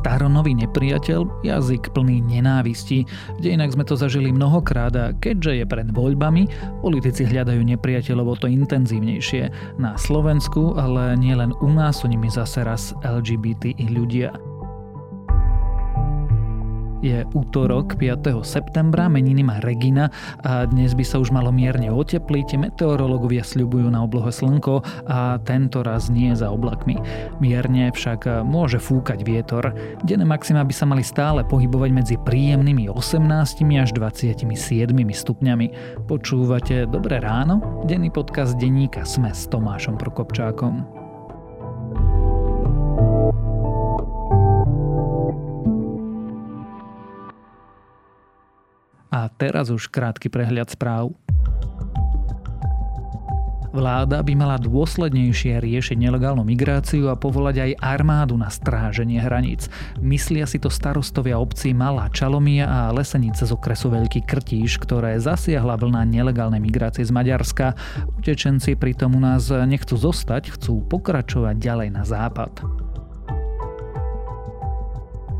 staronový nepriateľ, jazyk plný nenávisti. V dejinách sme to zažili mnohokrát a keďže je pred voľbami, politici hľadajú nepriateľov o to intenzívnejšie. Na Slovensku, ale nielen u nás sú nimi zase raz LGBT ľudia. Je útorok 5. septembra, meniny má Regina a dnes by sa už malo mierne otepliť. Meteorológovia sľubujú na oblohe slnko a tento raz nie za oblakmi. Mierne však môže fúkať vietor. Denné maxima by sa mali stále pohybovať medzi príjemnými 18 až 27 stupňami. Počúvate Dobré ráno? Denný podcast denníka Sme s Tomášom Prokopčákom. Teraz už krátky prehľad správ. Vláda by mala dôslednejšie riešiť nelegálnu migráciu a povolať aj armádu na stráženie hraníc. Myslia si to starostovia obcí Malá Čalomia a Lesenice z okresu Veľký Krtíš, ktoré zasiahla vlna nelegálnej migrácie z Maďarska. Utečenci pritom u nás nechcú zostať, chcú pokračovať ďalej na západ.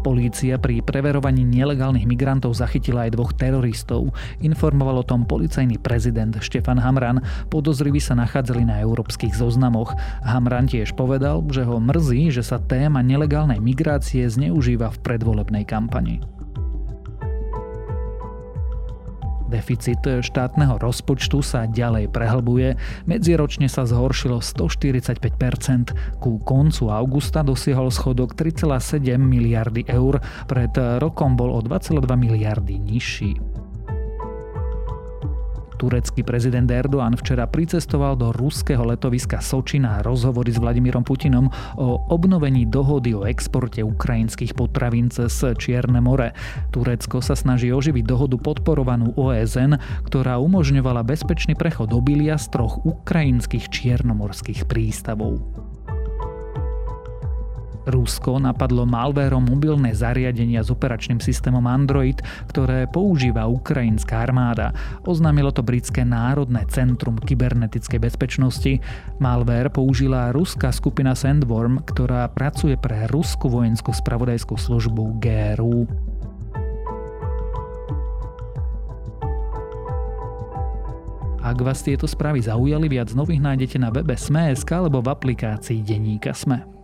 Polícia pri preverovaní nelegálnych migrantov zachytila aj dvoch teroristov. Informoval o tom policajný prezident Štefan Hamran. Podozriví sa nachádzali na európskych zoznamoch. Hamran tiež povedal, že ho mrzí, že sa téma nelegálnej migrácie zneužíva v predvolebnej kampani. Deficit štátneho rozpočtu sa ďalej prehlbuje, medziročne sa zhoršilo 145%, ku koncu augusta dosiahol schodok 3,7 miliardy eur, pred rokom bol o 2,2 miliardy nižší. Turecký prezident Erdoğan včera pricestoval do ruského letoviska Soči na rozhovory s Vladimírom Putinom o obnovení dohody o exporte ukrajinských potravín cez Čierne more. Turecko sa snaží oživiť dohodu podporovanú OSN, ktorá umožňovala bezpečný prechod obilia z troch ukrajinských čiernomorských prístavov. Rusko napadlo malvérom mobilné zariadenia s operačným systémom Android, ktoré používa ukrajinská armáda. Oznámilo to britské Národné centrum kybernetickej bezpečnosti. Malware použila ruská skupina Sandworm, ktorá pracuje pre ruskú vojenskú spravodajskú službu GRU. Ak vás tieto správy zaujali, viac nových nájdete na webe Sme.sk alebo v aplikácii Deníka Sme.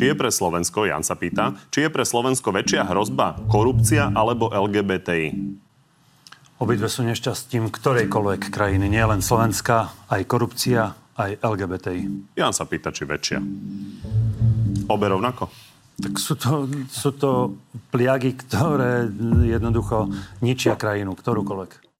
Či je pre Slovensko, Jan sa pýta, či je pre Slovensko väčšia hrozba korupcia alebo LGBTI? Obidve sú nešťastím ktorejkoľvek krajiny, nielen Slovenska, aj korupcia, aj LGBTI. Jan sa pýta, či väčšia. Obe rovnako? Tak sú to, sú to pliagy, ktoré jednoducho ničia krajinu, ktorúkoľvek.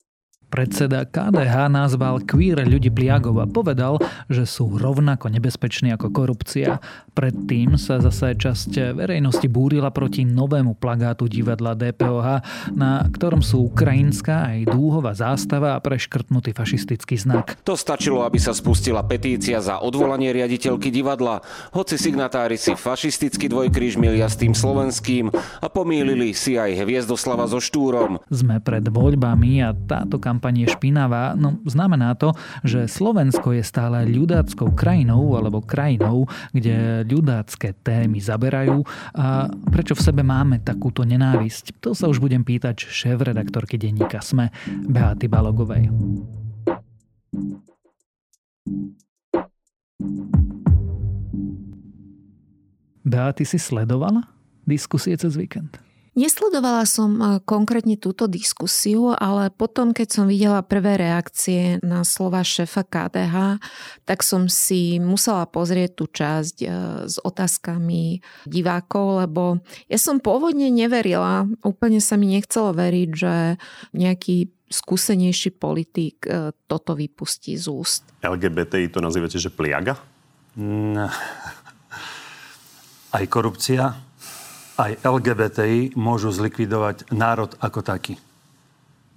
Predseda KDH nazval queer ľudí pliagov a povedal, že sú rovnako nebezpeční ako korupcia. Predtým sa zase časť verejnosti búrila proti novému plagátu divadla DPOH, na ktorom sú ukrajinská aj dúhová zástava a preškrtnutý fašistický znak. To stačilo, aby sa spustila petícia za odvolanie riaditeľky divadla, hoci signatári si fašistický dvojkríž milia s tým slovenským a pomýlili si aj Hviezdoslava so Štúrom. Sme pred voľbami a táto kampaň je špinavá, no znamená to, že Slovensko je stále ľudáckou krajinou alebo krajinou, kde ľudácké témy zaberajú a prečo v sebe máme takúto nenávisť? To sa už budem pýtať šéf-redaktorky denníka SME Beaty Balogovej. Beaty si sledovala diskusie cez víkend? Nesledovala som e, konkrétne túto diskusiu, ale potom, keď som videla prvé reakcie na slova šefa KDH, tak som si musela pozrieť tú časť e, s otázkami divákov, lebo ja som pôvodne neverila, úplne sa mi nechcelo veriť, že nejaký skúsenejší politik e, toto vypustí z úst. LGBTI to nazývate, že pliaga? Mm, aj korupcia, aj LGBTI môžu zlikvidovať národ ako taký.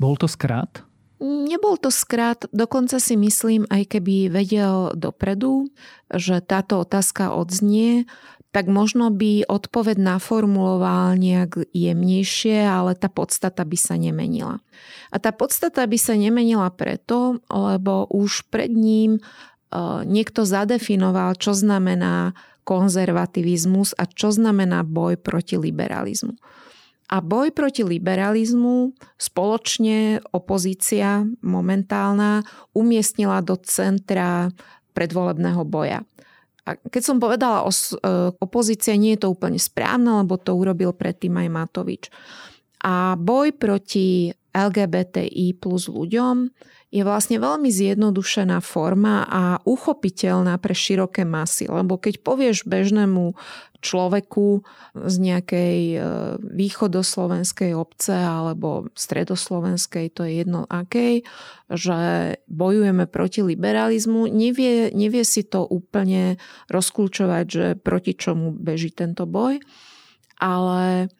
Bol to skrát? Nebol to skrát, dokonca si myslím, aj keby vedel dopredu, že táto otázka odznie, tak možno by odpoveď naformuloval nejak jemnejšie, ale tá podstata by sa nemenila. A tá podstata by sa nemenila preto, lebo už pred ním niekto zadefinoval, čo znamená konzervativizmus a čo znamená boj proti liberalizmu. A boj proti liberalizmu spoločne opozícia momentálna umiestnila do centra predvolebného boja. A keď som povedala o e, opozície, nie je to úplne správne, lebo to urobil predtým aj Matovič. A boj proti LGBTI plus ľuďom je vlastne veľmi zjednodušená forma a uchopiteľná pre široké masy. Lebo keď povieš bežnému človeku z nejakej e, východoslovenskej obce alebo stredoslovenskej, to je jedno akej, že bojujeme proti liberalizmu, nevie, nevie si to úplne rozklúčovať, že proti čomu beží tento boj. Ale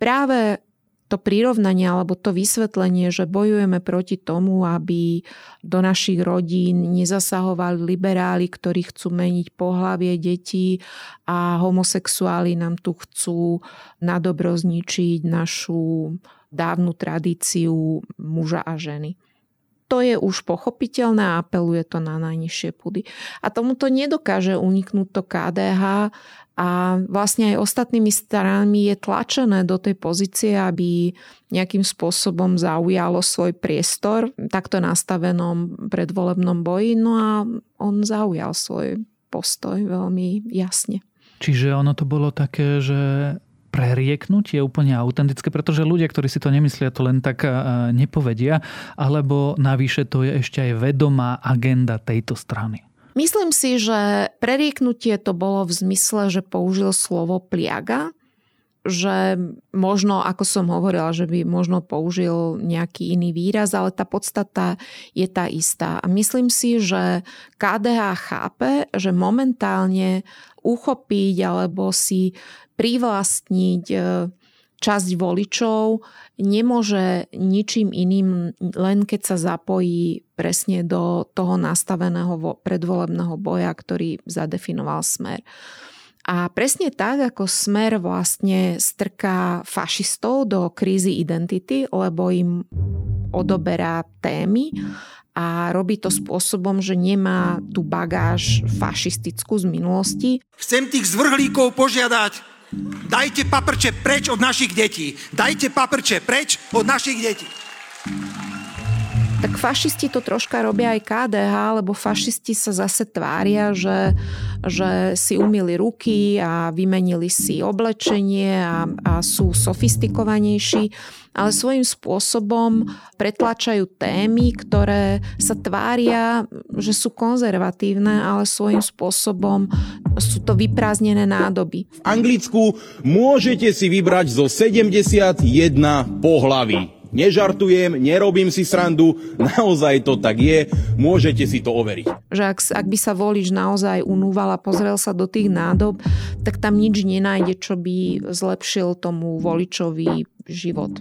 práve to prirovnanie alebo to vysvetlenie, že bojujeme proti tomu, aby do našich rodín nezasahovali liberáli, ktorí chcú meniť pohlavie detí a homosexuáli nám tu chcú nadobro zničiť našu dávnu tradíciu muža a ženy to je už pochopiteľné a apeluje to na najnižšie pudy. A tomuto nedokáže uniknúť to KDH a vlastne aj ostatnými stranami je tlačené do tej pozície, aby nejakým spôsobom zaujalo svoj priestor v takto nastavenom predvolebnom boji. No a on zaujal svoj postoj veľmi jasne. Čiže ono to bolo také, že prerieknutie úplne autentické, pretože ľudia, ktorí si to nemyslia, to len tak nepovedia, alebo navyše to je ešte aj vedomá agenda tejto strany. Myslím si, že prerieknutie to bolo v zmysle, že použil slovo pliaga, že možno, ako som hovorila, že by možno použil nejaký iný výraz, ale tá podstata je tá istá. A myslím si, že KDH chápe, že momentálne uchopiť alebo si privlastniť e, časť voličov nemôže ničím iným, len keď sa zapojí presne do toho nastaveného predvolebného boja, ktorý zadefinoval smer. A presne tak, ako smer vlastne strká fašistov do krízy identity, lebo im odoberá témy a robí to spôsobom, že nemá tú bagáž fašistickú z minulosti. Chcem tých zvrhlíkov požiadať, Dajte paprče preč od našich detí. Dajte paprče preč od našich detí. Tak fašisti to troška robia aj KDH, lebo fašisti sa zase tvária, že, že si umili ruky a vymenili si oblečenie a, a sú sofistikovanejší, ale svojím spôsobom pretlačajú témy, ktoré sa tvária, že sú konzervatívne, ale svojím spôsobom sú to vyprázdnené nádoby. V Anglicku môžete si vybrať zo 71 pohlaví. Nežartujem, nerobím si srandu, naozaj to tak je, môžete si to overiť. Že ak, ak by sa volič naozaj unúval a pozrel sa do tých nádob, tak tam nič nenájde, čo by zlepšil tomu voličovi život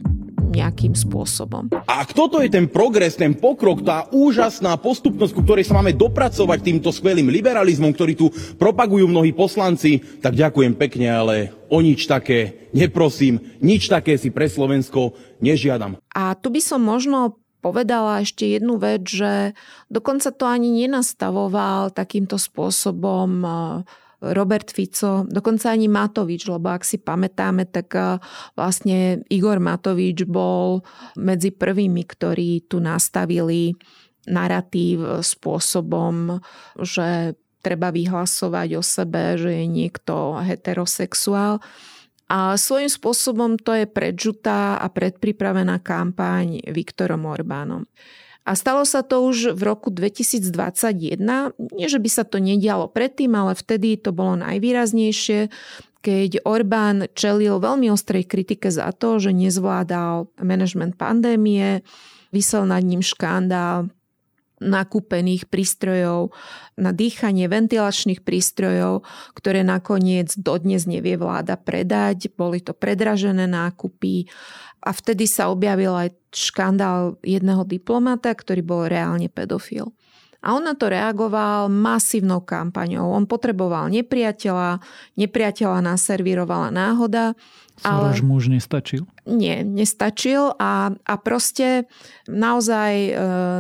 nejakým spôsobom. A toto je ten progres, ten pokrok, tá úžasná postupnosť, ku ktorej sa máme dopracovať týmto skvelým liberalizmom, ktorý tu propagujú mnohí poslanci, tak ďakujem pekne, ale o nič také neprosím, nič také si pre Slovensko nežiadam. A tu by som možno povedala ešte jednu vec, že dokonca to ani nenastavoval takýmto spôsobom Robert Fico, dokonca ani Matovič, lebo ak si pamätáme, tak eh, vlastne Igor Matovič bol medzi prvými, ktorí tu nastavili narratív spôsobom, že treba vyhlasovať o sebe, že je niekto heterosexuál. A svojím spôsobom to je predžutá a predpripravená kampaň Viktorom Orbánom. A stalo sa to už v roku 2021. Nie, že by sa to nedialo predtým, ale vtedy to bolo najvýraznejšie, keď Orbán čelil veľmi ostrej kritike za to, že nezvládal management pandémie, vysel nad ním škandál nakúpených prístrojov na dýchanie, ventilačných prístrojov, ktoré nakoniec dodnes nevie vláda predať. Boli to predražené nákupy a vtedy sa objavil aj škandál jedného diplomata, ktorý bol reálne pedofil. A on na to reagoval masívnou kampaňou. On potreboval nepriateľa, nepriateľa naservírovala náhoda. Ale Soroš muž nestačil? Nie, nestačil a, a proste naozaj e,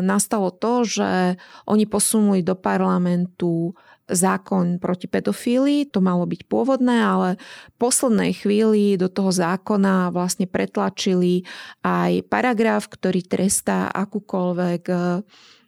nastalo to, že oni posunuli do parlamentu zákon proti pedofílii, to malo byť pôvodné, ale v poslednej chvíli do toho zákona vlastne pretlačili aj paragraf, ktorý trestá akúkoľvek e,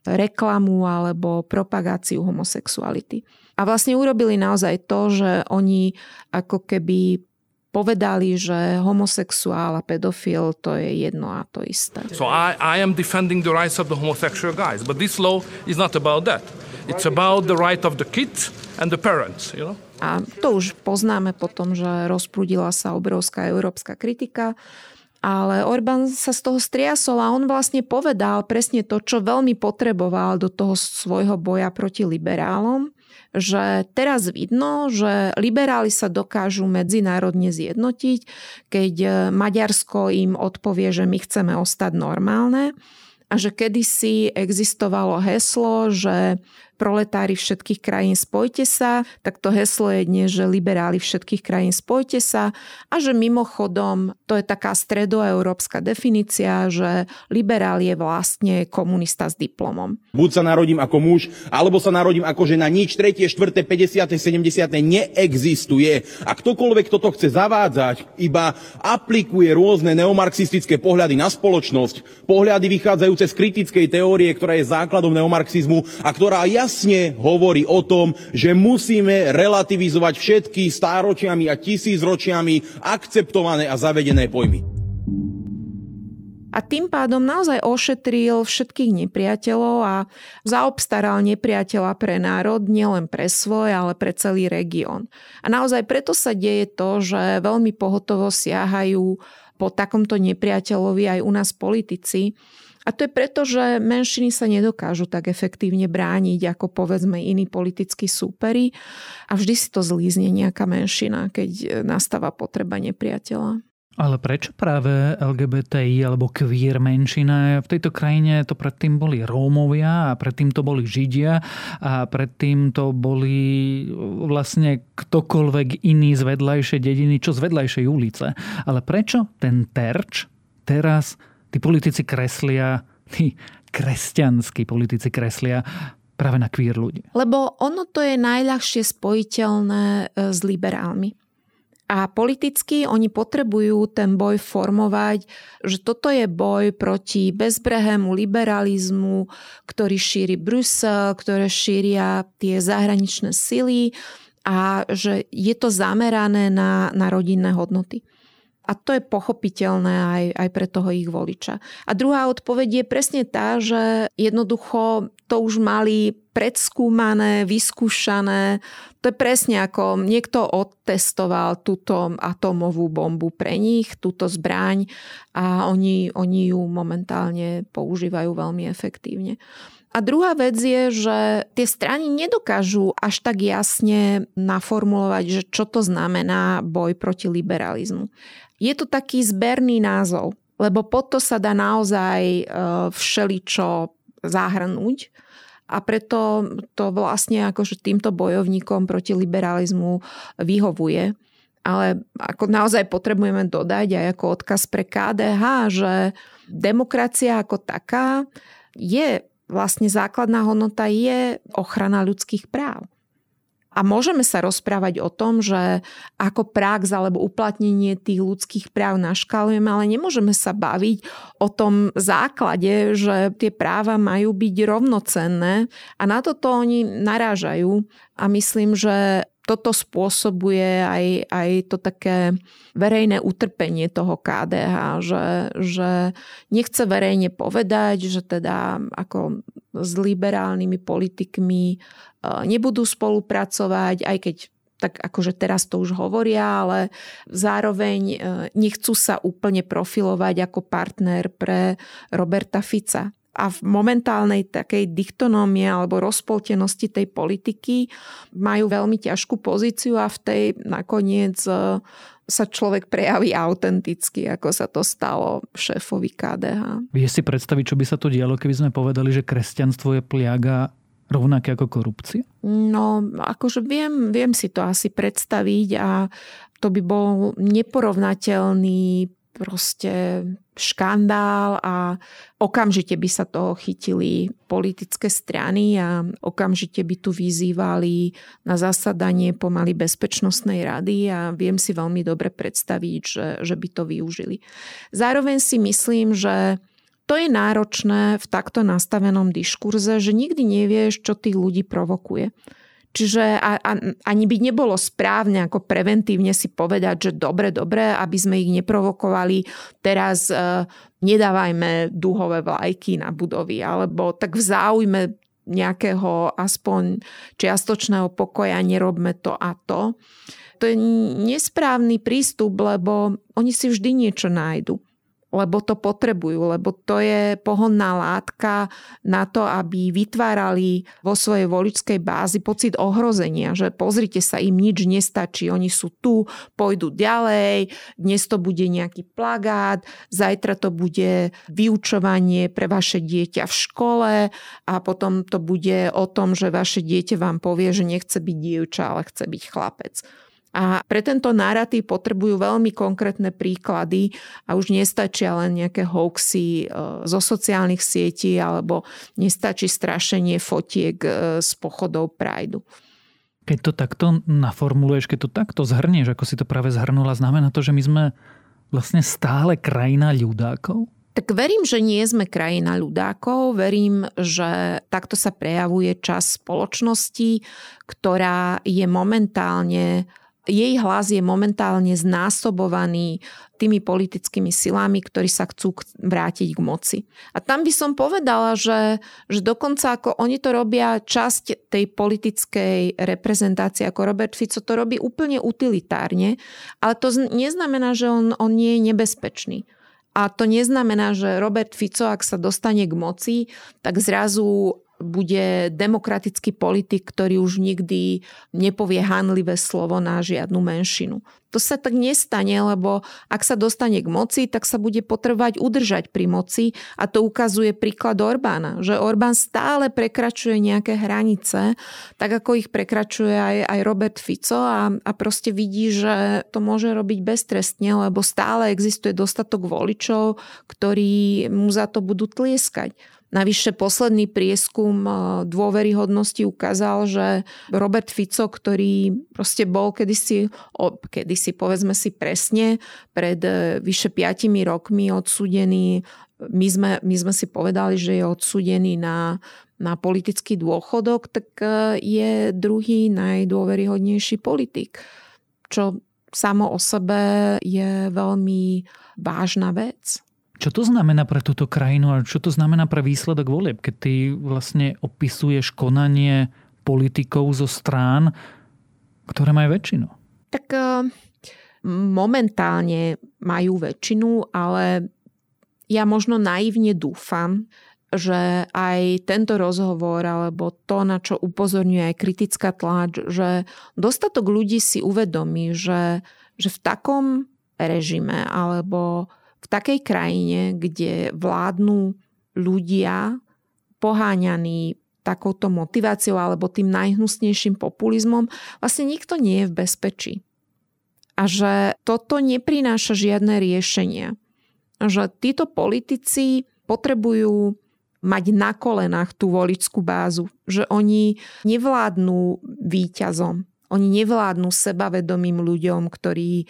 reklamu alebo propagáciu homosexuality. A vlastne urobili naozaj to, že oni ako keby povedali, že homosexuál a pedofil to je jedno a to isté. So I, I am defending the rights of the homosexual guys, but this law is not about that. It's about the right of the kids and the parents, you know? A to už poznáme potom, že rozprúdila sa obrovská európska kritika. Ale Orbán sa z toho striasol a on vlastne povedal presne to, čo veľmi potreboval do toho svojho boja proti liberálom, že teraz vidno, že liberáli sa dokážu medzinárodne zjednotiť, keď Maďarsko im odpovie, že my chceme ostať normálne a že kedysi existovalo heslo, že proletári všetkých krajín spojte sa, tak to heslo je dnes, že liberáli všetkých krajín spojte sa a že mimochodom to je taká stredoeurópska definícia, že liberál je vlastne komunista s diplomom. Buď sa narodím ako muž, alebo sa narodím ako žena. Nič tretie, štvrté, 50., 70. neexistuje. A ktokoľvek toto chce zavádzať, iba aplikuje rôzne neomarxistické pohľady na spoločnosť, pohľady vychádzajúce z kritickej teórie, ktorá je základom neomarxizmu a ktorá ja jasne hovorí o tom, že musíme relativizovať všetky stáročiami a tisícročiami akceptované a zavedené pojmy. A tým pádom naozaj ošetril všetkých nepriateľov a zaobstaral nepriateľa pre národ, nielen pre svoj, ale pre celý región. A naozaj preto sa deje to, že veľmi pohotovo siahajú po takomto nepriateľovi aj u nás politici, a to je preto, že menšiny sa nedokážu tak efektívne brániť ako povedzme iní politickí súperi a vždy si to zlízne nejaká menšina, keď nastáva potreba nepriateľa. Ale prečo práve LGBTI alebo queer menšina? V tejto krajine to predtým boli Rómovia a predtým to boli Židia a predtým to boli vlastne ktokoľvek iný z vedľajšej dediny, čo z vedľajšej ulice. Ale prečo ten terč teraz tí politici kreslia, tí kresťanskí politici kreslia práve na queer ľudí. Lebo ono to je najľahšie spojiteľné e, s liberálmi. A politicky oni potrebujú ten boj formovať, že toto je boj proti bezbrehému liberalizmu, ktorý šíri Brusel, ktoré šíria tie zahraničné sily a že je to zamerané na, na rodinné hodnoty. A to je pochopiteľné aj, aj pre toho ich voliča. A druhá odpoveď je presne tá, že jednoducho to už mali predskúmané, vyskúšané. To je presne ako niekto odtestoval túto atomovú bombu pre nich, túto zbraň a oni, oni ju momentálne používajú veľmi efektívne. A druhá vec je, že tie strany nedokážu až tak jasne naformulovať, že čo to znamená boj proti liberalizmu. Je to taký zberný názov, lebo pod to sa dá naozaj e, všeličo zahrnúť a preto to vlastne akože týmto bojovníkom proti liberalizmu vyhovuje. Ale ako naozaj potrebujeme dodať aj ako odkaz pre KDH, že demokracia ako taká je vlastne základná hodnota je ochrana ľudských práv. A môžeme sa rozprávať o tom, že ako prax alebo uplatnenie tých ľudských práv naškalujeme, ale nemôžeme sa baviť o tom základe, že tie práva majú byť rovnocenné a na toto oni narážajú. A myslím, že toto spôsobuje aj, aj to také verejné utrpenie toho KDH, že, že nechce verejne povedať, že teda ako s liberálnymi politikmi e, nebudú spolupracovať, aj keď tak akože teraz to už hovoria, ale zároveň e, nechcú sa úplne profilovať ako partner pre Roberta Fica a v momentálnej takej diktonómie alebo rozpoltenosti tej politiky majú veľmi ťažkú pozíciu a v tej nakoniec e, sa človek prejaví autenticky, ako sa to stalo šéfovi KDH. Vie si predstaviť, čo by sa to dialo, keby sme povedali, že kresťanstvo je pliaga rovnaké ako korupcia? No, akože viem, viem si to asi predstaviť a to by bol neporovnateľný proste škandál a okamžite by sa toho chytili politické strany a okamžite by tu vyzývali na zasadanie pomaly bezpečnostnej rady a viem si veľmi dobre predstaviť, že, že by to využili. Zároveň si myslím, že to je náročné v takto nastavenom diskurze, že nikdy nevieš, čo tých ľudí provokuje. Čiže a, a, ani by nebolo správne ako preventívne si povedať, že dobre, dobre, aby sme ich neprovokovali, teraz e, nedávajme duhové vlajky na budovy, alebo tak v záujme nejakého aspoň čiastočného pokoja nerobme to a to. To je nesprávny prístup, lebo oni si vždy niečo nájdu lebo to potrebujú, lebo to je pohodná látka na to, aby vytvárali vo svojej voličskej bázi pocit ohrozenia, že pozrite sa, im nič nestačí, oni sú tu, pôjdu ďalej, dnes to bude nejaký plagát, zajtra to bude vyučovanie pre vaše dieťa v škole a potom to bude o tom, že vaše dieťa vám povie, že nechce byť dievča, ale chce byť chlapec. A pre tento narratív potrebujú veľmi konkrétne príklady a už nestačia len nejaké hoaxy e, zo sociálnych sietí alebo nestačí strašenie fotiek e, z pochodov Prideu. Keď to takto naformuluješ, keď to takto zhrnieš, ako si to práve zhrnula, znamená to, že my sme vlastne stále krajina ľudákov? Tak verím, že nie sme krajina ľudákov, verím, že takto sa prejavuje čas spoločnosti, ktorá je momentálne jej hlas je momentálne znásobovaný tými politickými silami, ktorí sa chcú vrátiť k moci. A tam by som povedala, že, že dokonca ako oni to robia, časť tej politickej reprezentácie, ako Robert Fico to robí úplne utilitárne, ale to neznamená, že on, on nie je nebezpečný. A to neznamená, že Robert Fico, ak sa dostane k moci, tak zrazu bude demokratický politik, ktorý už nikdy nepovie hanlivé slovo na žiadnu menšinu. To sa tak nestane, lebo ak sa dostane k moci, tak sa bude potrebovať udržať pri moci a to ukazuje príklad Orbána, že Orbán stále prekračuje nejaké hranice, tak ako ich prekračuje aj, aj Robert Fico a, a proste vidí, že to môže robiť beztrestne, lebo stále existuje dostatok voličov, ktorí mu za to budú tlieskať. Navyše posledný prieskum e, dôveryhodnosti ukázal, že Robert Fico, ktorý proste bol kedysi, kedysi povedzme si presne, pred e, vyše 5 rokmi odsúdený, my sme, my sme si povedali, že je odsúdený na, na politický dôchodok, tak e, je druhý najdôveryhodnejší politik. Čo samo o sebe je veľmi vážna vec. Čo to znamená pre túto krajinu a čo to znamená pre výsledok volieb, keď ty vlastne opisuješ konanie politikov zo strán, ktoré majú väčšinu? Tak eh, momentálne majú väčšinu, ale ja možno naivne dúfam, že aj tento rozhovor alebo to, na čo upozorňuje aj kritická tlač, že dostatok ľudí si uvedomí, že, že v takom režime alebo takej krajine, kde vládnu ľudia poháňaní takouto motiváciou alebo tým najhnusnejším populizmom, vlastne nikto nie je v bezpečí. A že toto neprináša žiadne riešenia. Že títo politici potrebujú mať na kolenách tú voličskú bázu. Že oni nevládnu výťazom. Oni nevládnu sebavedomým ľuďom, ktorí e,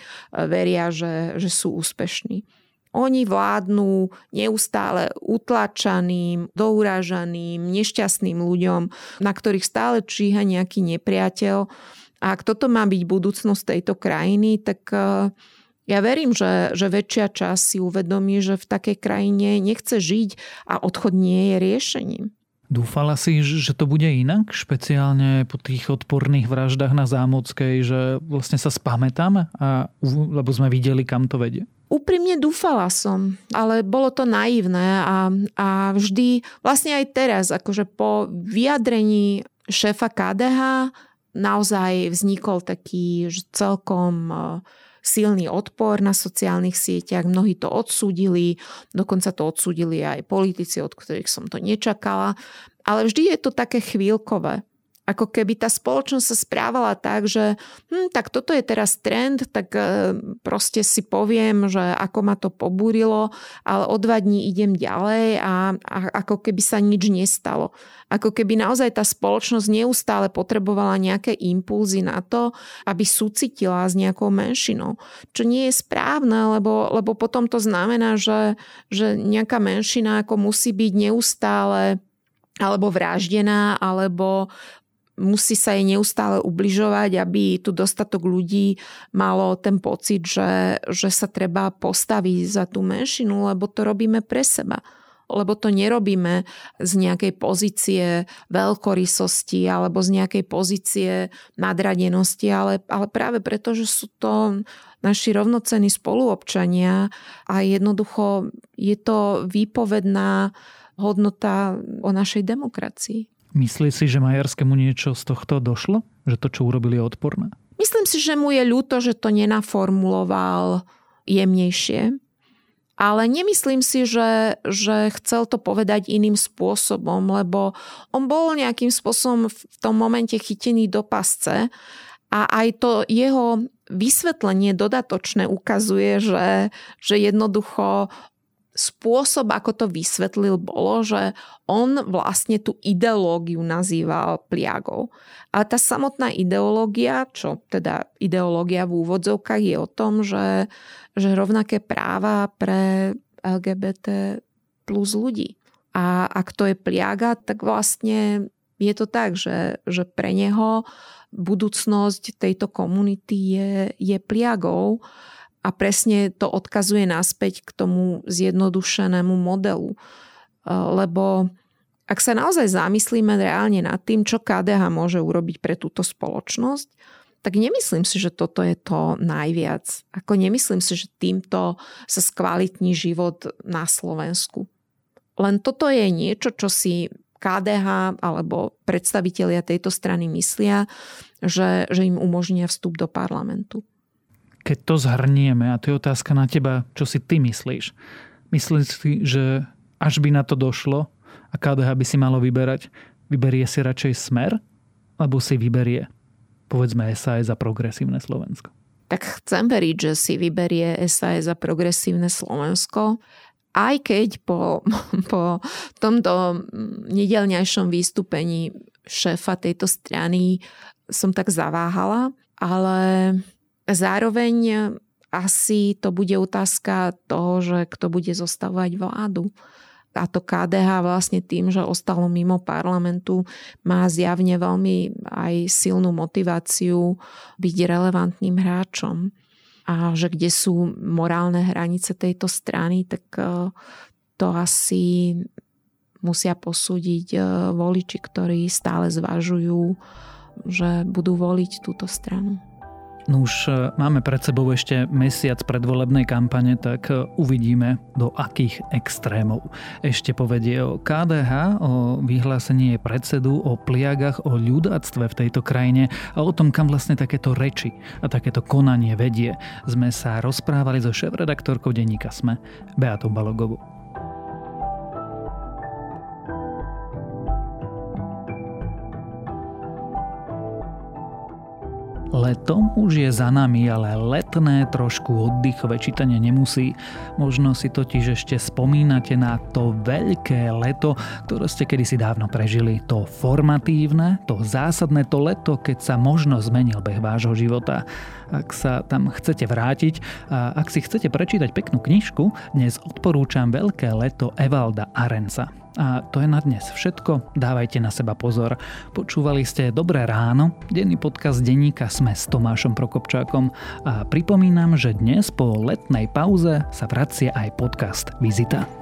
veria, že, že sú úspešní. Oni vládnu neustále utlačaným, dourážaným, nešťastným ľuďom, na ktorých stále číha nejaký nepriateľ. A ak toto má byť budúcnosť tejto krajiny, tak e, ja verím, že, že väčšia časť si uvedomí, že v takej krajine nechce žiť a odchod nie je riešením. Dúfala si, že to bude inak, špeciálne po tých odporných vraždách na Zámockej, že vlastne sa spamätáme, a, lebo sme videli, kam to vedie? Úprimne dúfala som, ale bolo to naivné a, a vždy, vlastne aj teraz, akože po vyjadrení šéfa KDH naozaj vznikol taký celkom e, silný odpor na sociálnych sieťach, mnohí to odsúdili, dokonca to odsúdili aj politici, od ktorých som to nečakala. ale vždy je to také chvíľkové. Ako keby tá spoločnosť sa správala tak, že hm, tak toto je teraz trend, tak e, proste si poviem, že ako ma to pobúrilo, ale o dva dní idem ďalej a, a ako keby sa nič nestalo. Ako keby naozaj tá spoločnosť neustále potrebovala nejaké impulzy na to, aby súcitila s nejakou menšinou. Čo nie je správne, lebo, lebo potom to znamená, že, že nejaká menšina ako musí byť neustále alebo vraždená, alebo musí sa jej neustále ubližovať, aby tu dostatok ľudí malo ten pocit, že, že sa treba postaviť za tú menšinu, lebo to robíme pre seba lebo to nerobíme z nejakej pozície veľkorysosti alebo z nejakej pozície nadradenosti, ale, ale práve preto, že sú to naši rovnocenní spoluobčania a jednoducho je to výpovedná hodnota o našej demokracii. Myslí si, že Majarskému niečo z tohto došlo? Že to, čo urobili, je odporné? Myslím si, že mu je ľúto, že to nenaformuloval jemnejšie. Ale nemyslím si, že, že chcel to povedať iným spôsobom, lebo on bol nejakým spôsobom v tom momente chytený do pasce a aj to jeho vysvetlenie dodatočné ukazuje, že, že jednoducho spôsob, ako to vysvetlil, bolo, že on vlastne tú ideológiu nazýval pliagou. Ale tá samotná ideológia, čo teda ideológia v úvodzovkách je o tom, že, že rovnaké práva pre LGBT plus ľudí. A ak to je pliaga, tak vlastne je to tak, že, že pre neho budúcnosť tejto komunity je, je pliagou a presne to odkazuje naspäť k tomu zjednodušenému modelu. E, lebo ak sa naozaj zamyslíme reálne nad tým, čo KDH môže urobiť pre túto spoločnosť, tak nemyslím si, že toto je to najviac. Ako nemyslím si, že týmto sa skvalitní život na Slovensku. Len toto je niečo, čo si KDH alebo predstavitelia tejto strany myslia, že, že im umožnia vstup do parlamentu keď to zhrnieme, a to je otázka na teba, čo si ty myslíš. Myslíš si, že až by na to došlo a KDH by si malo vyberať, vyberie si radšej smer, alebo si vyberie povedzme SAS za progresívne Slovensko? Tak chcem veriť, že si vyberie SAS za progresívne Slovensko, aj keď po, po tomto nedelňajšom vystúpení šéfa tejto strany som tak zaváhala, ale Zároveň asi to bude otázka toho, že kto bude zostavovať vládu. A to KDH vlastne tým, že ostalo mimo parlamentu, má zjavne veľmi aj silnú motiváciu byť relevantným hráčom. A že kde sú morálne hranice tejto strany, tak e, to asi musia posúdiť e, voliči, ktorí stále zvažujú, že budú voliť túto stranu. No už e, máme pred sebou ešte mesiac predvolebnej kampane, tak e, uvidíme do akých extrémov. Ešte povedie o KDH, o vyhlásení predsedu, o pliagach, o ľudáctve v tejto krajine a o tom, kam vlastne takéto reči a takéto konanie vedie. Sme sa rozprávali so šéf-redaktorkou denníka SME, Beatou Balogovou. Leto už je za nami, ale letné trošku oddychové čítanie nemusí. Možno si totiž ešte spomínate na to veľké leto, ktoré ste kedysi dávno prežili. To formatívne, to zásadné, to leto, keď sa možno zmenil beh vášho života. Ak sa tam chcete vrátiť a ak si chcete prečítať peknú knižku, dnes odporúčam Veľké leto Evalda Arenca. A to je na dnes všetko. Dávajte na seba pozor. Počúvali ste Dobré ráno, denný podcast denníka Sme s Tomášom Prokopčákom a pripomínam, že dnes po letnej pauze sa vracia aj podcast Vizita.